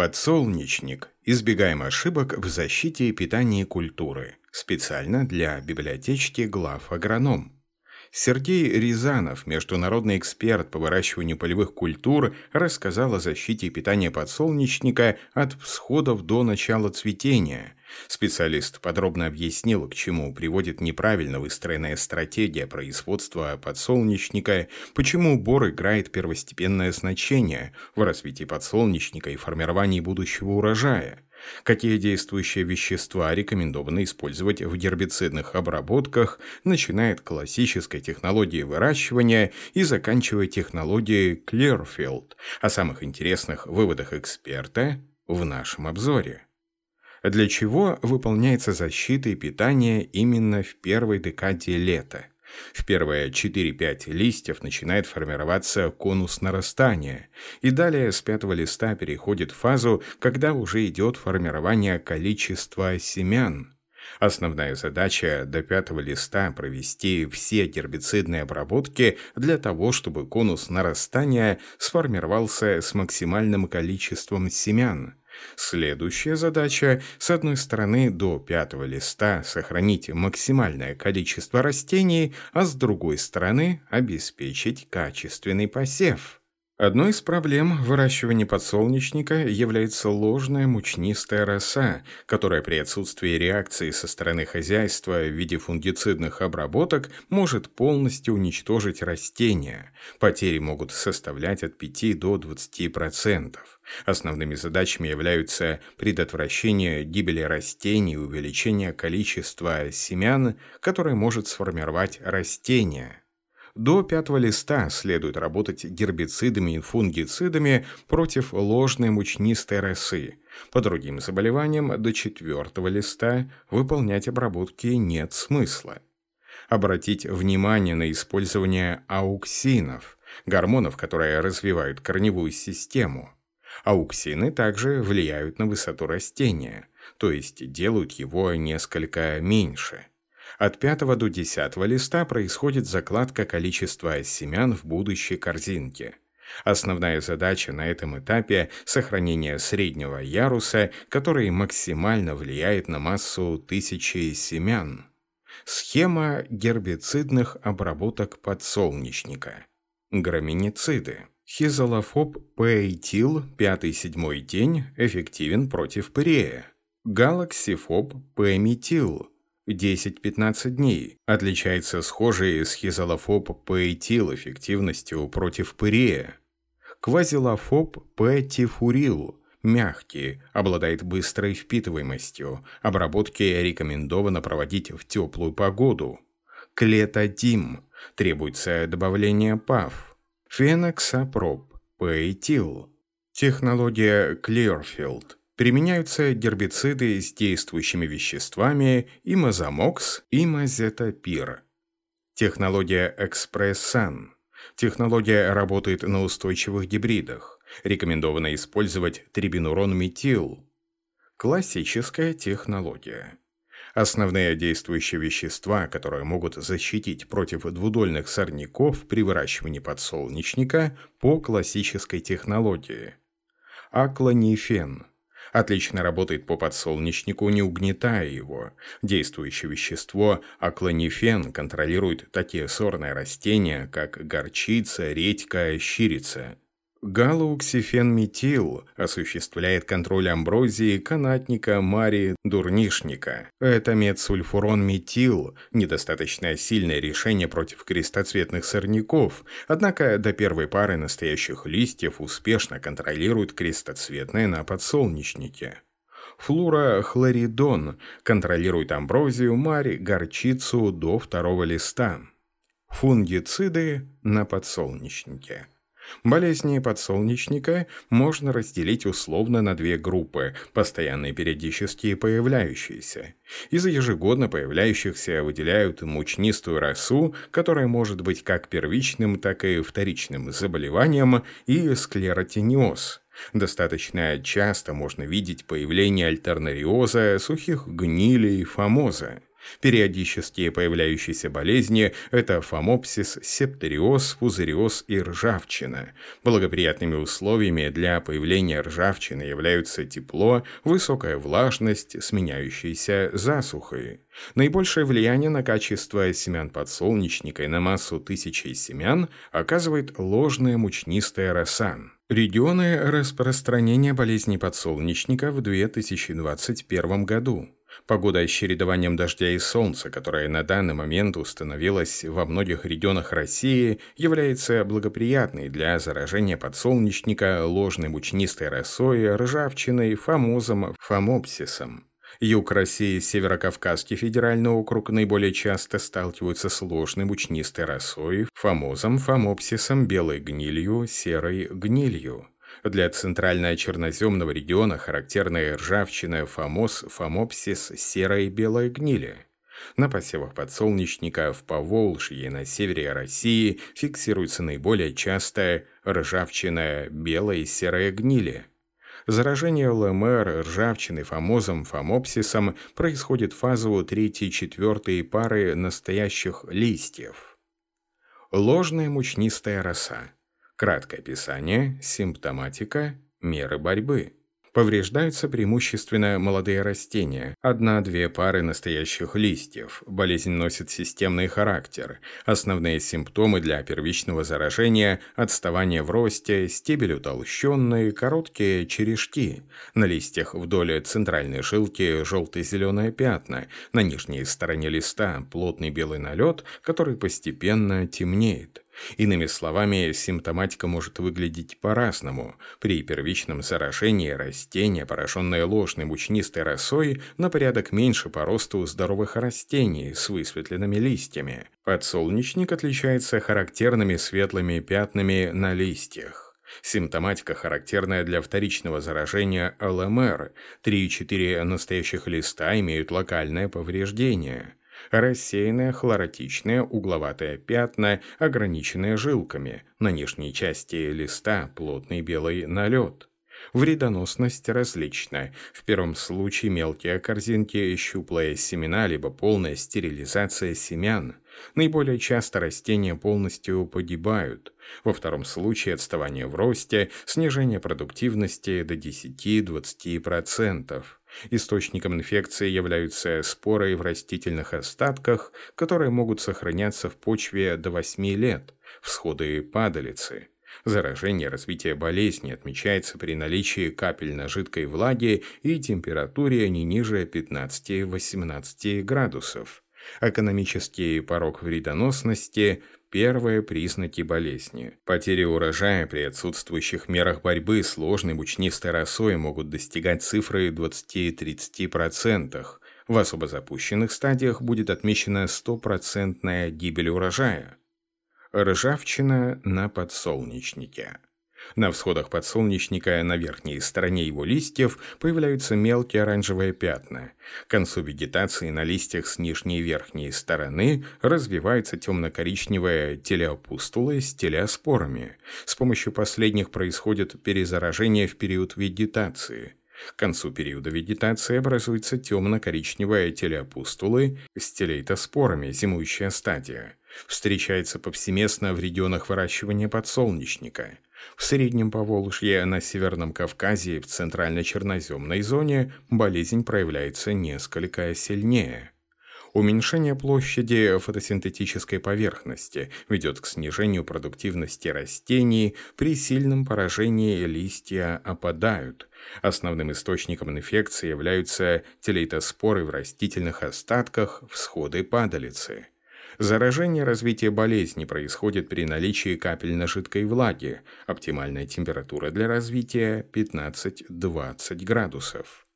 Подсолнечник. Избегаем ошибок в защите и питании культуры. Специально для библиотечки глав агроном. Сергей Рязанов, международный эксперт по выращиванию полевых культур, рассказал о защите и питании подсолнечника от всходов до начала цветения. Специалист подробно объяснил, к чему приводит неправильно выстроенная стратегия производства подсолнечника, почему бор играет первостепенное значение в развитии подсолнечника и формировании будущего урожая. Какие действующие вещества рекомендовано использовать в гербицидных обработках, начиная от классической технологии выращивания и заканчивая технологией Clearfield. О самых интересных выводах эксперта в нашем обзоре. Для чего выполняется защита и питание именно в первой декаде лета? В первые 4-5 листьев начинает формироваться конус нарастания, и далее с пятого листа переходит в фазу, когда уже идет формирование количества семян. Основная задача до пятого листа провести все гербицидные обработки для того, чтобы конус нарастания сформировался с максимальным количеством семян – Следующая задача, с одной стороны, до пятого листа сохранить максимальное количество растений, а с другой стороны, обеспечить качественный посев. Одной из проблем выращивания подсолнечника является ложная мучнистая роса, которая при отсутствии реакции со стороны хозяйства в виде фунгицидных обработок может полностью уничтожить растения. Потери могут составлять от 5 до 20%. Основными задачами являются предотвращение гибели растений и увеличение количества семян, которое может сформировать растение. До пятого листа следует работать гербицидами и фунгицидами против ложной мучнистой росы. По другим заболеваниям до четвертого листа выполнять обработки нет смысла. Обратить внимание на использование ауксинов, гормонов, которые развивают корневую систему. Ауксины также влияют на высоту растения, то есть делают его несколько меньше. От пятого до десятого листа происходит закладка количества семян в будущей корзинке. Основная задача на этом этапе – сохранение среднего яруса, который максимально влияет на массу тысячи семян. Схема гербицидных обработок подсолнечника. Граминициды. Хизолофоб пейтил 5-7 день эффективен против пырея. Галаксифоб пеметил 10-15 дней. Отличается схожей с хизолофоб пейтил эффективностью против пырея. Квазилофоб петифурил мягкий, обладает быстрой впитываемостью. Обработки рекомендовано проводить в теплую погоду. Клетодим. Требуется добавление ПАВ. Феноксапроп. Пейтил. Технология Clearfield применяются гербициды с действующими веществами имазомокс и мазетапир. Технология экспрессан. Технология работает на устойчивых гибридах. Рекомендовано использовать трибинурон-метил. Классическая технология. Основные действующие вещества, которые могут защитить против двудольных сорняков при выращивании подсолнечника по классической технологии. Аклонифен – Отлично работает по подсолнечнику, не угнетая его. Действующее вещество аклонифен контролирует такие сорные растения, как горчица, редька, щирица. Галоуксифенметил осуществляет контроль амброзии, канатника, мари, дурнишника. Это метсульфурон-метил – недостаточно сильное решение против крестоцветных сорняков, однако до первой пары настоящих листьев успешно контролирует крестоцветные на подсолнечнике. Флурохлоридон контролирует амброзию, мари, горчицу до второго листа. Фунгициды на подсолнечнике. Болезни подсолнечника можно разделить условно на две группы – постоянные периодические появляющиеся. Из ежегодно появляющихся выделяют мучнистую росу, которая может быть как первичным, так и вторичным заболеванием, и склеротиниоз. Достаточно часто можно видеть появление альтернариоза, сухих гнилей, фомоза. Периодически появляющиеся болезни – это фомопсис, септериоз, пузыриоз и ржавчина. Благоприятными условиями для появления ржавчины являются тепло, высокая влажность, сменяющаяся засухой. Наибольшее влияние на качество семян подсолнечника и на массу тысячи семян оказывает ложная мучнистая роса. Регионы распространения болезни подсолнечника в 2021 году. Погода с чередованием дождя и солнца, которая на данный момент установилась во многих регионах России, является благоприятной для заражения подсолнечника ложной мучнистой росой, ржавчиной, фомозом, фомопсисом. Юг России Северокавказский федеральный округ наиболее часто сталкиваются с ложной мучнистой росой, фомозом, фомопсисом, белой гнилью, серой гнилью. Для центрально-черноземного региона характерная ржавчина, фомоз, фомопсис, серая и белая гнили. На посевах подсолнечника в Поволжье и на севере России фиксируется наиболее частая ржавчина, белая и серая гнили. Заражение ЛМР ржавчиной, фомозом, фомопсисом происходит в фазу 3-4 пары настоящих листьев. Ложная мучнистая роса. Краткое описание, симптоматика, меры борьбы. Повреждаются преимущественно молодые растения, одна-две пары настоящих листьев. Болезнь носит системный характер. Основные симптомы для первичного заражения – отставание в росте, стебель утолщенный, короткие черешки. На листьях вдоль центральной жилки желто-зеленые пятна, на нижней стороне листа плотный белый налет, который постепенно темнеет. Иными словами, симптоматика может выглядеть по-разному. При первичном заражении растения, пораженное ложной мучнистой росой, на порядок меньше по росту здоровых растений с высветленными листьями. Подсолнечник отличается характерными светлыми пятнами на листьях. Симптоматика характерная для вторичного заражения ЛМР. 3-4 настоящих листа имеют локальное повреждение рассеянные хлоротичные угловатые пятна, ограниченные жилками, на нижней части листа плотный белый налет. Вредоносность различна. В первом случае мелкие корзинки, щуплые семена, либо полная стерилизация семян. Наиболее часто растения полностью погибают. Во втором случае отставание в росте, снижение продуктивности до 10-20%. Источником инфекции являются споры в растительных остатках, которые могут сохраняться в почве до 8 лет, всходы падалицы. Заражение развития болезни отмечается при наличии капельно-жидкой влаги и температуре не ниже 15-18 градусов. Экономический порог вредоносности Первые признаки болезни. Потери урожая при отсутствующих мерах борьбы с ложной мучнистой росой могут достигать цифры 20-30%. В особо запущенных стадиях будет отмечена стопроцентная гибель урожая. Ржавчина на подсолнечнике. На всходах подсолнечника на верхней стороне его листьев появляются мелкие оранжевые пятна. К концу вегетации на листьях с нижней и верхней стороны развиваются темно-коричневые телеопустулы с телеоспорами. С помощью последних происходит перезаражение в период вегетации. К концу периода вегетации образуются темно-коричневые телеопустулы с телейтоспорами, зимующая стадия. Встречается повсеместно в регионах выращивания подсолнечника – в Среднем Поволжье, на Северном Кавказе и в Центрально-Черноземной зоне болезнь проявляется несколько сильнее. Уменьшение площади фотосинтетической поверхности ведет к снижению продуктивности растений, при сильном поражении листья опадают. Основным источником инфекции являются телейтоспоры в растительных остатках, всходы падалицы. Заражение развития болезни происходит при наличии капельно-жидкой влаги. Оптимальная температура для развития 15-20 градусов.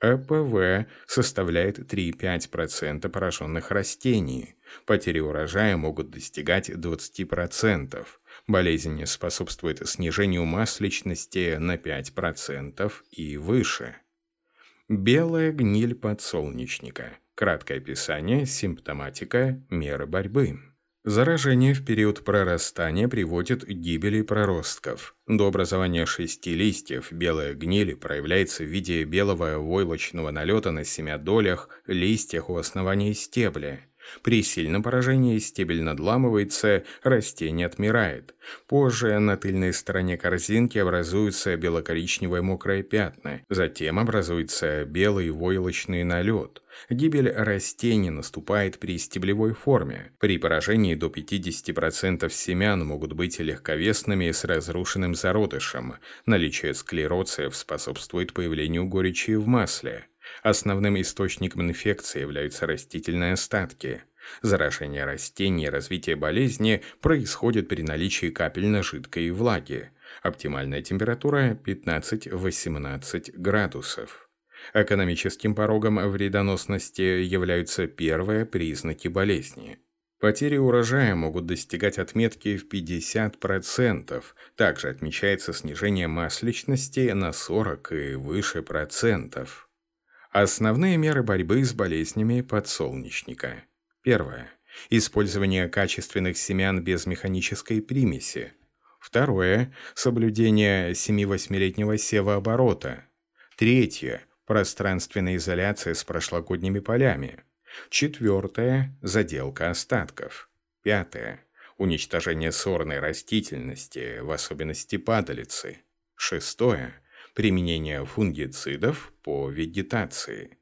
ЭПВ составляет 3-5% пораженных растений. Потери урожая могут достигать 20%. Болезнь способствует снижению масличности на 5% и выше. Белая гниль подсолнечника – Краткое описание, симптоматика, меры борьбы. Заражение в период прорастания приводит к гибели проростков. До образования шести листьев белая гниль проявляется в виде белого войлочного налета на семядолях, листьях у основания стебля. При сильном поражении стебель надламывается, растение отмирает. Позже на тыльной стороне корзинки образуются бело-коричневые мокрые пятна. Затем образуется белый войлочный налет. Гибель растений наступает при стеблевой форме. При поражении до 50% семян могут быть легковесными с разрушенным зародышем. Наличие склероциев способствует появлению горечи в масле. Основным источником инфекции являются растительные остатки. Заражение растений и развитие болезни происходит при наличии капельно-жидкой влаги. Оптимальная температура 15-18 градусов. Экономическим порогом вредоносности являются первые признаки болезни. Потери урожая могут достигать отметки в 50%. Также отмечается снижение масличности на 40 и выше процентов. Основные меры борьбы с болезнями подсолнечника. Первое. Использование качественных семян без механической примеси. Второе. Соблюдение 7-8-летнего севооборота. Третье. Пространственная изоляция с прошлогодними полями. Четвертое. Заделка остатков. Пятое. Уничтожение сорной растительности, в особенности падалицы. Шестое применение фунгицидов по вегетации.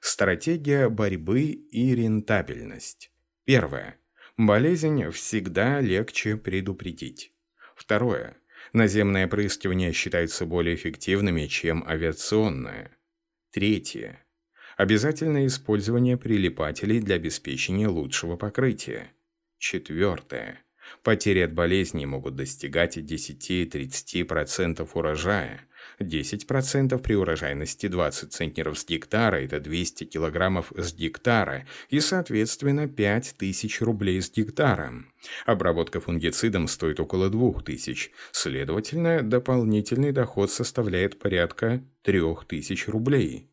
Стратегия борьбы и рентабельность. Первое. Болезнь всегда легче предупредить. Второе. Наземное опрыскивание считается более эффективными, чем авиационное. Третье. Обязательное использование прилипателей для обеспечения лучшего покрытия. Четвертое. Потери от болезней могут достигать 10-30% урожая, 10% при урожайности 20 центнеров с гектара – это 200 килограммов с гектара и, соответственно, 5000 рублей с гектара. Обработка фунгицидом стоит около 2000, следовательно, дополнительный доход составляет порядка 3000 рублей.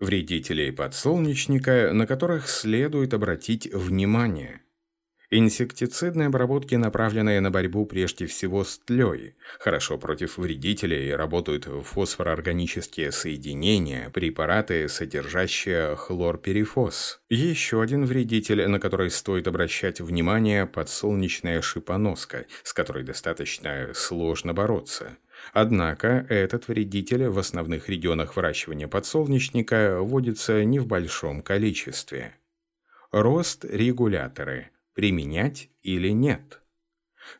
Вредителей подсолнечника, на которых следует обратить внимание – Инсектицидные обработки, направленные на борьбу прежде всего с тлей, хорошо против вредителей работают фосфороорганические соединения, препараты, содержащие хлорперифос. Еще один вредитель, на который стоит обращать внимание, подсолнечная шипоноска, с которой достаточно сложно бороться. Однако этот вредитель в основных регионах выращивания подсолнечника вводится не в большом количестве. Рост регуляторы – применять или нет.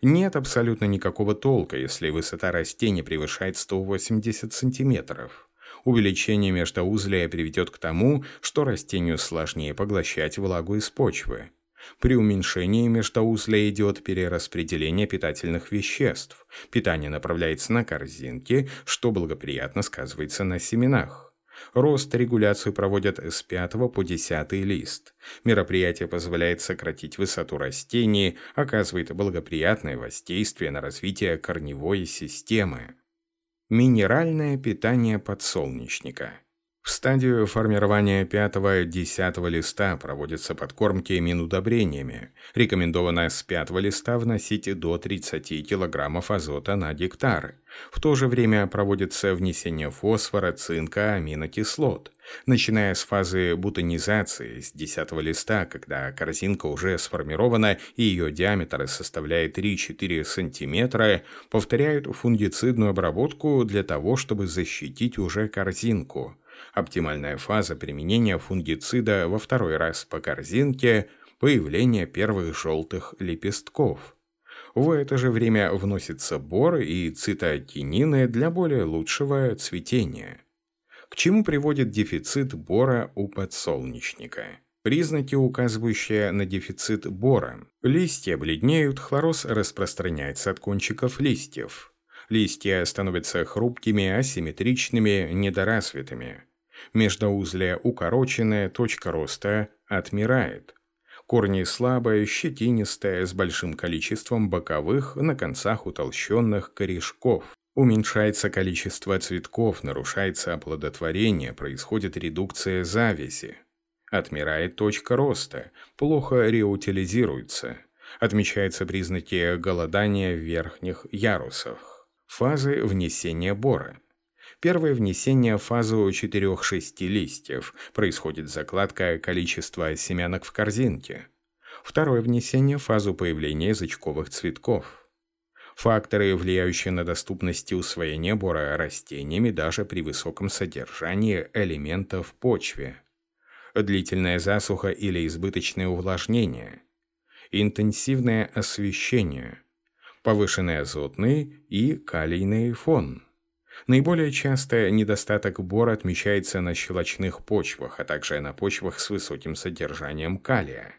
Нет абсолютно никакого толка, если высота растения превышает 180 сантиметров. Увеличение междоузлия приведет к тому, что растению сложнее поглощать влагу из почвы. При уменьшении междоузлия идет перераспределение питательных веществ. Питание направляется на корзинки, что благоприятно сказывается на семенах. Рост регуляцию проводят с 5 по 10 лист. Мероприятие позволяет сократить высоту растений, оказывает благоприятное воздействие на развитие корневой системы. Минеральное питание подсолнечника – в стадию формирования пятого-десятого листа проводятся подкормки минудобрениями. Рекомендовано с пятого листа вносить до 30 кг азота на гектар. В то же время проводится внесение фосфора, цинка, аминокислот. Начиная с фазы бутонизации с 10 листа, когда корзинка уже сформирована и ее диаметр составляет 3-4 см, повторяют фунгицидную обработку для того, чтобы защитить уже корзинку. Оптимальная фаза применения фунгицида во второй раз по корзинке – появление первых желтых лепестков. В это же время вносятся бор и цитокинины для более лучшего цветения. К чему приводит дефицит бора у подсолнечника? Признаки, указывающие на дефицит бора. Листья бледнеют, хлороз распространяется от кончиков листьев. Листья становятся хрупкими, асимметричными, недоразвитыми. Междоузлие укороченное, точка роста отмирает. Корни слабые, щетинистые, с большим количеством боковых, на концах утолщенных корешков. Уменьшается количество цветков, нарушается оплодотворение, происходит редукция завязи. Отмирает точка роста, плохо реутилизируется. Отмечаются признаки голодания в верхних ярусах. Фазы внесения бора. Первое внесение в фазу 4-6 листьев. Происходит закладка количества семянок в корзинке. Второе внесение фазу появления язычковых цветков. Факторы, влияющие на доступность и усвоение бора растениями даже при высоком содержании элементов в почве. Длительная засуха или избыточное увлажнение. Интенсивное освещение. Повышенный азотный и калийный фон. Наиболее часто недостаток бора отмечается на щелочных почвах, а также на почвах с высоким содержанием калия.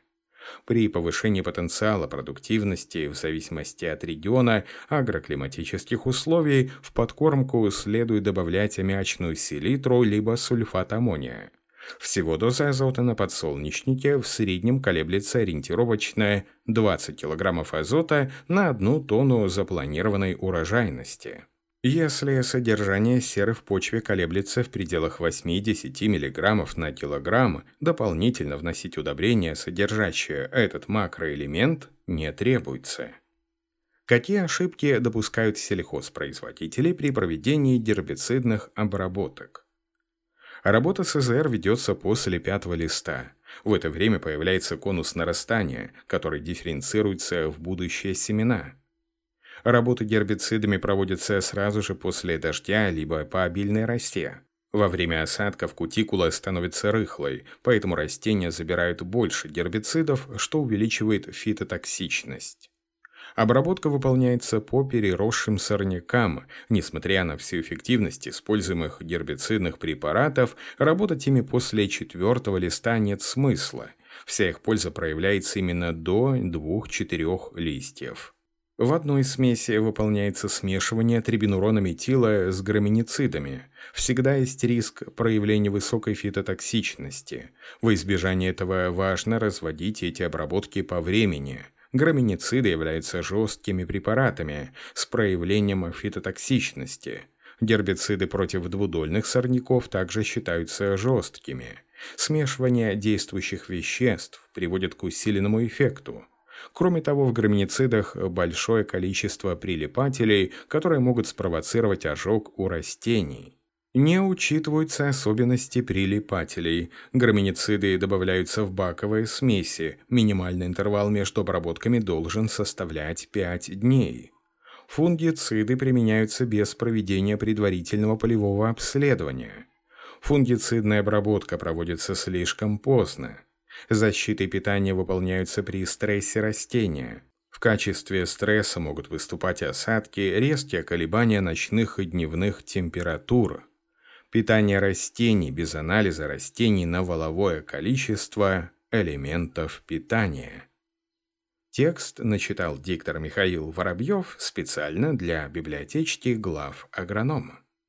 При повышении потенциала продуктивности в зависимости от региона агроклиматических условий в подкормку следует добавлять аммиачную селитру либо сульфат аммония. Всего доза азота на подсолнечнике в среднем колеблется ориентировочно 20 кг азота на одну тонну запланированной урожайности. Если содержание серы в почве колеблется в пределах 8-10 мг на килограмм, дополнительно вносить удобрения, содержащие этот макроэлемент, не требуется. Какие ошибки допускают сельхозпроизводители при проведении гербицидных обработок? Работа СЗР ведется после пятого листа. В это время появляется конус нарастания, который дифференцируется в будущие семена – Работа гербицидами проводится сразу же после дождя, либо по обильной росте. Во время осадков кутикула становится рыхлой, поэтому растения забирают больше гербицидов, что увеличивает фитотоксичность. Обработка выполняется по переросшим сорнякам. Несмотря на всю эффективность используемых гербицидных препаратов, работать ими после четвертого листа нет смысла. Вся их польза проявляется именно до 2-4 листьев. В одной смеси выполняется смешивание трибинурона-метила с граминицидами. Всегда есть риск проявления высокой фитотоксичности. Во избежание этого важно разводить эти обработки по времени. Граминициды являются жесткими препаратами с проявлением фитотоксичности. Гербициды против двудольных сорняков также считаются жесткими. Смешивание действующих веществ приводит к усиленному эффекту. Кроме того, в граминицидах большое количество прилипателей, которые могут спровоцировать ожог у растений. Не учитываются особенности прилипателей. Граминициды добавляются в баковые смеси. Минимальный интервал между обработками должен составлять 5 дней. Фунгициды применяются без проведения предварительного полевого обследования. Фунгицидная обработка проводится слишком поздно. Защита и питание выполняются при стрессе растения. В качестве стресса могут выступать осадки, резкие колебания ночных и дневных температур. Питание растений без анализа растений на воловое количество элементов питания. Текст начитал диктор Михаил Воробьев специально для библиотечки глав агронома.